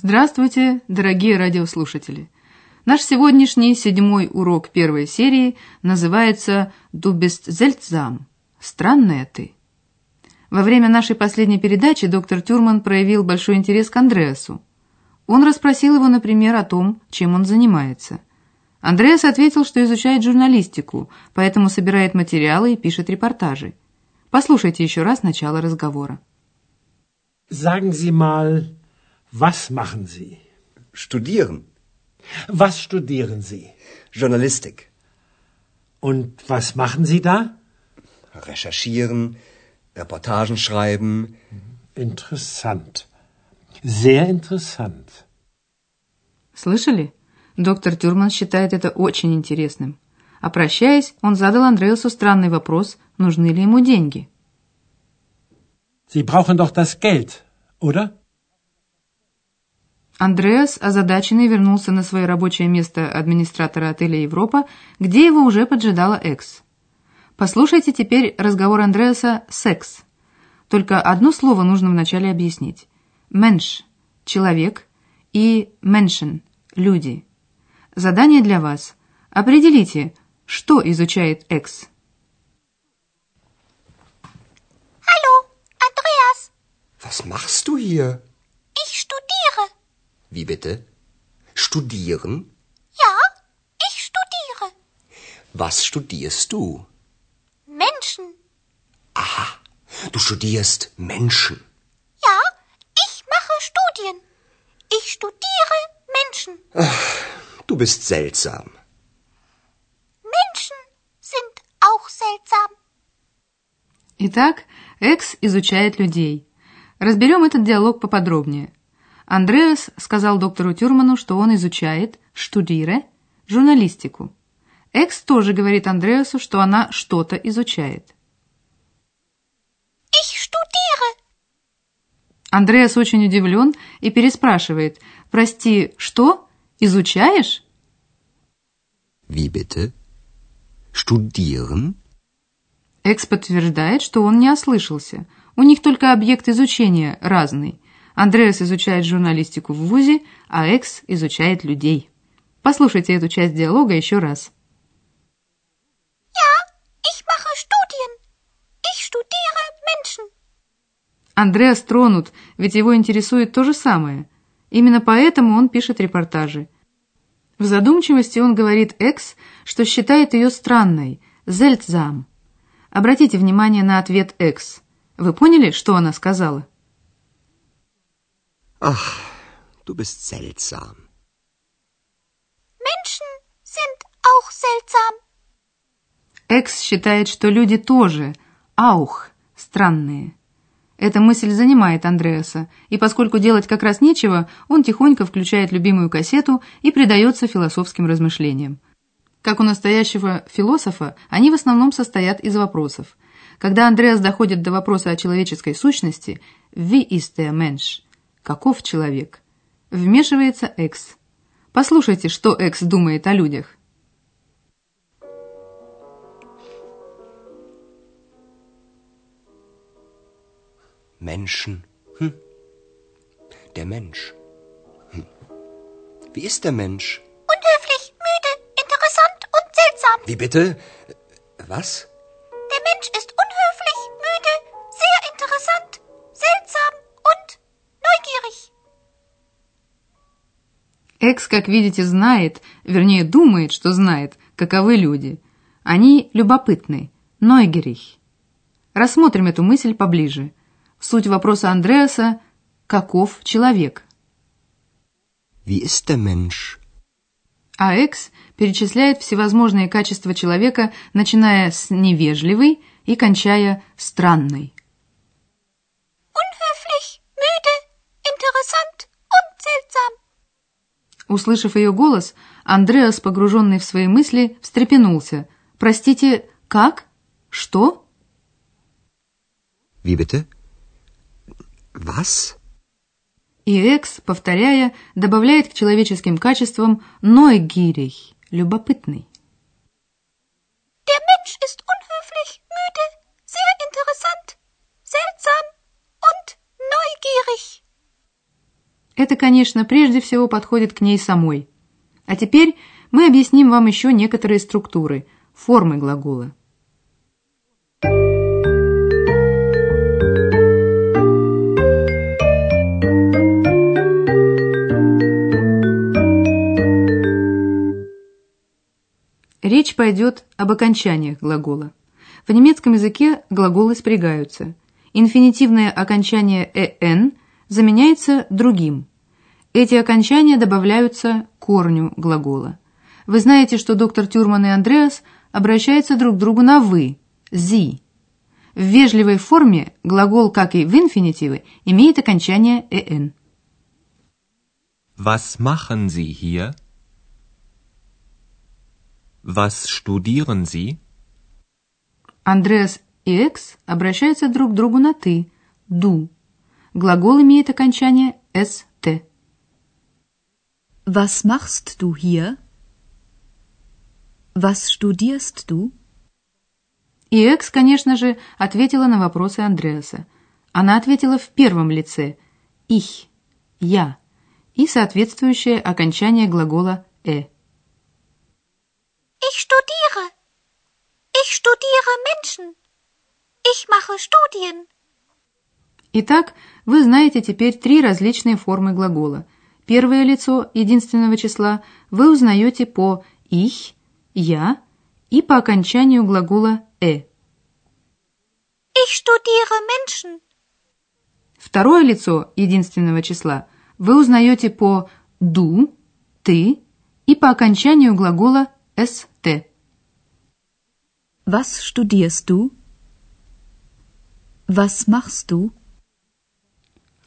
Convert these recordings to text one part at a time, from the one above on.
Здравствуйте, дорогие радиослушатели! Наш сегодняшний седьмой урок первой серии называется «Du bist seltsam» – «Странная ты». Во время нашей последней передачи доктор Тюрман проявил большой интерес к Андреасу. Он расспросил его, например, о том, чем он занимается. Андреас ответил, что изучает журналистику, поэтому собирает материалы и пишет репортажи. Послушайте еще раз начало разговора. Sagen Sie mal, was machen Sie? Studieren. Was studieren Sie? Journalistik. Und was machen Sie da? Recherchieren, Reportagen schreiben. Interessant. Sehr interessant. Слышали? Доктор Тюрман считает это очень интересным. А прощаясь, он задал Андреасу странный вопрос, нужны ли ему деньги. Sie brauchen doch das Geld, oder? Андреас, озадаченный, вернулся на свое рабочее место администратора отеля «Европа», где его уже поджидала Экс. Послушайте теперь разговор Андреаса с Экс. Только одно слово нужно вначале объяснить. «Менш» — «человек» и «меншен» — «люди». Задание для вас. Определите, что изучает Экс. Hallo, Andreas. Was machst du hier? Ich studiere. Wie bitte? Studieren? Ja, ich studiere. Was studierst du? Menschen. Du studierst Menschen. Ja, ich mache Studien. Ich studiere Menschen. Du bist seltsam. Menschen sind auch seltsam. Итак, Экс изучает людей. Разберем этот диалог поподробнее. Андреас сказал доктору Тюрману, что он изучает, штудире, журналистику. Экс тоже говорит Андреасу, что она что-то изучает. Ich studiere. Андреас очень удивлен и переспрашивает, «Прости, что? Изучаешь?» Wie bitte? Studieren? Экс подтверждает, что он не ослышался. У них только объект изучения разный. Андреас изучает журналистику в ВУЗе, а Экс изучает людей. Послушайте эту часть диалога еще раз. Ja, ich mache Studien. Ich studiere Menschen. Андреас тронут, ведь его интересует то же самое. Именно поэтому он пишет репортажи. В задумчивости он говорит Экс, что считает ее странной, зельцзам. Обратите внимание на ответ Экс. Вы поняли, что она сказала? Ach, du bist seltsam. Menschen sind auch seltsam. Экс считает, что люди тоже, аух, странные. Эта мысль занимает Андреаса, и поскольку делать как раз нечего, он тихонько включает любимую кассету и предается философским размышлениям. Как у настоящего философа, они в основном состоят из вопросов. Когда Андреас доходит до вопроса о человеческой сущности «Wie ist der Mensch?» «Каков человек?» Вмешивается Экс. Послушайте, что Экс думает о людях. Menschen. Hm. Der Mensch. Hm. Wie ist der Mensch? Unhöflich, müde, interessant und seltsam. Wie bitte? Was? Экс, как видите, знает, вернее, думает, что знает, каковы люди. Они любопытны, нойгерих. Рассмотрим эту мысль поближе. Суть вопроса Андреаса – каков человек? Wie ist der Mensch? А Экс перечисляет всевозможные качества человека, начиная с невежливый и кончая странной. Услышав ее голос, Андреас, погруженный в свои мысли, встрепенулся. «Простите, как? Что?» Wie bitte? Was? И Экс, повторяя, добавляет к человеческим качествам «neugierig» – любопытный. Der Mensch ist unhöflich, müde, sehr interessant, seltsam und neugierig. Это, конечно, прежде всего подходит к ней самой. А теперь мы объясним вам еще некоторые структуры, формы глагола. Речь пойдет об окончаниях глагола. В немецком языке глаголы спрягаются. Инфинитивное окончание «эн» заменяется другим. Эти окончания добавляются к корню глагола. Вы знаете, что доктор Тюрман и Андреас обращаются друг к другу на «вы» – «зи». В вежливой форме глагол, как и в инфинитиве, имеет окончание «эн». Was machen Sie hier? Was studieren Sie? Андреас и Экс обращаются друг к другу на «ты» – «ду». Глагол имеет окончание «ст». Was machst du hier? Was studierst du? И Экс, конечно же, ответила на вопросы Андреаса. Она ответила в первом лице «ich» – «я» и соответствующее окончание глагола «э». Ich studiere. Ich studiere Menschen. Ich mache Studien. Итак, вы знаете теперь три различные формы глагола. Первое лицо единственного числа вы узнаете по «ich», «я» и по окончанию глагола «э». Ich studiere Menschen. Второе лицо единственного числа вы узнаете по «du», «ты» и по окончанию глагола «ст». Was studierst du? Was machst du?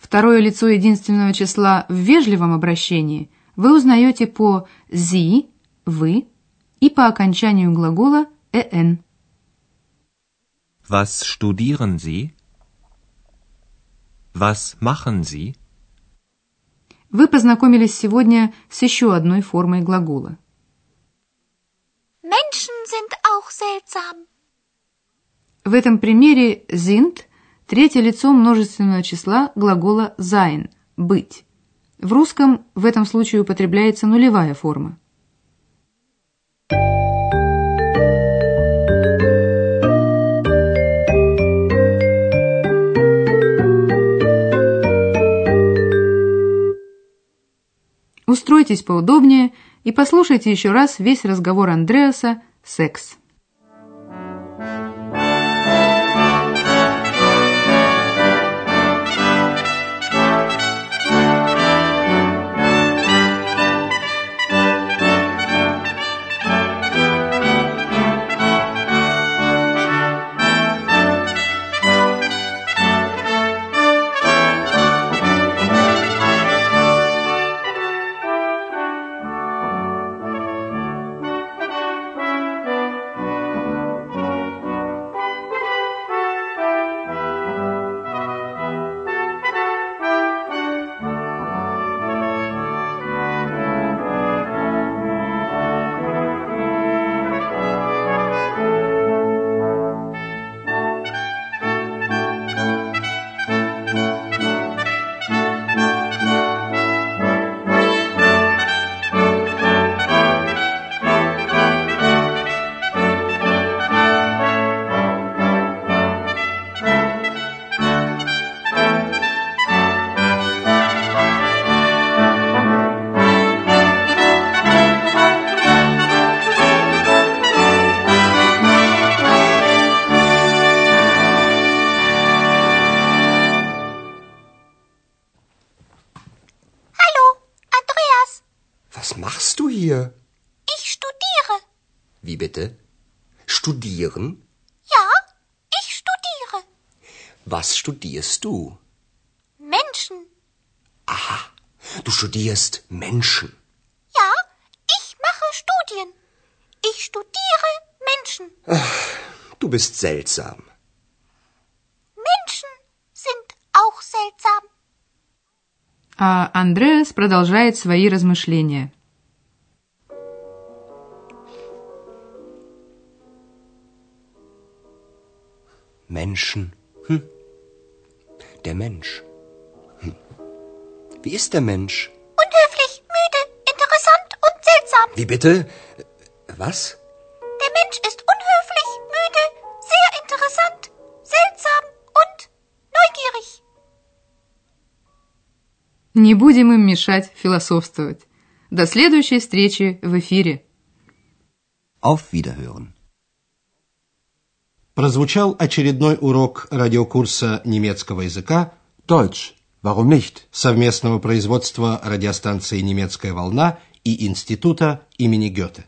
Второе лицо единственного числа в вежливом обращении вы узнаете по «зи», «вы» и по окончанию глагола «эн». Was studieren Sie? Was machen Sie? Вы познакомились сегодня с еще одной формой глагола. Menschen sind auch seltsam. В этом примере sind – третье лицо множественного числа глагола sein – быть. В русском в этом случае употребляется нулевая форма. Устройтесь поудобнее и послушайте еще раз весь разговор Андреаса «Секс». machst du hier? Ich studiere. Wie bitte? Studieren? Ja, ich studiere. Was studierst du? Menschen. Aha, du studierst Menschen. Ja, ich mache Studien. Ich studiere Menschen. Ach, du bist seltsam. Menschen sind auch seltsam. А Андреас продолжает свои размышления. Menschen. Hm. Der Mensch. Hm. Wie ist der Mensch? Unhöflich, müde, interessant und seltsam. Wie bitte? Was? Der Mensch ist unhöflich, müde, sehr interessant, seltsam und neugierig. Не будем им мешать философствовать. До следующей встречи в эфире. Auf Wiederhören. Прозвучал очередной урок радиокурса немецкого языка Deutsch. Warum nicht? совместного производства радиостанции «Немецкая волна» и Института имени Гёте.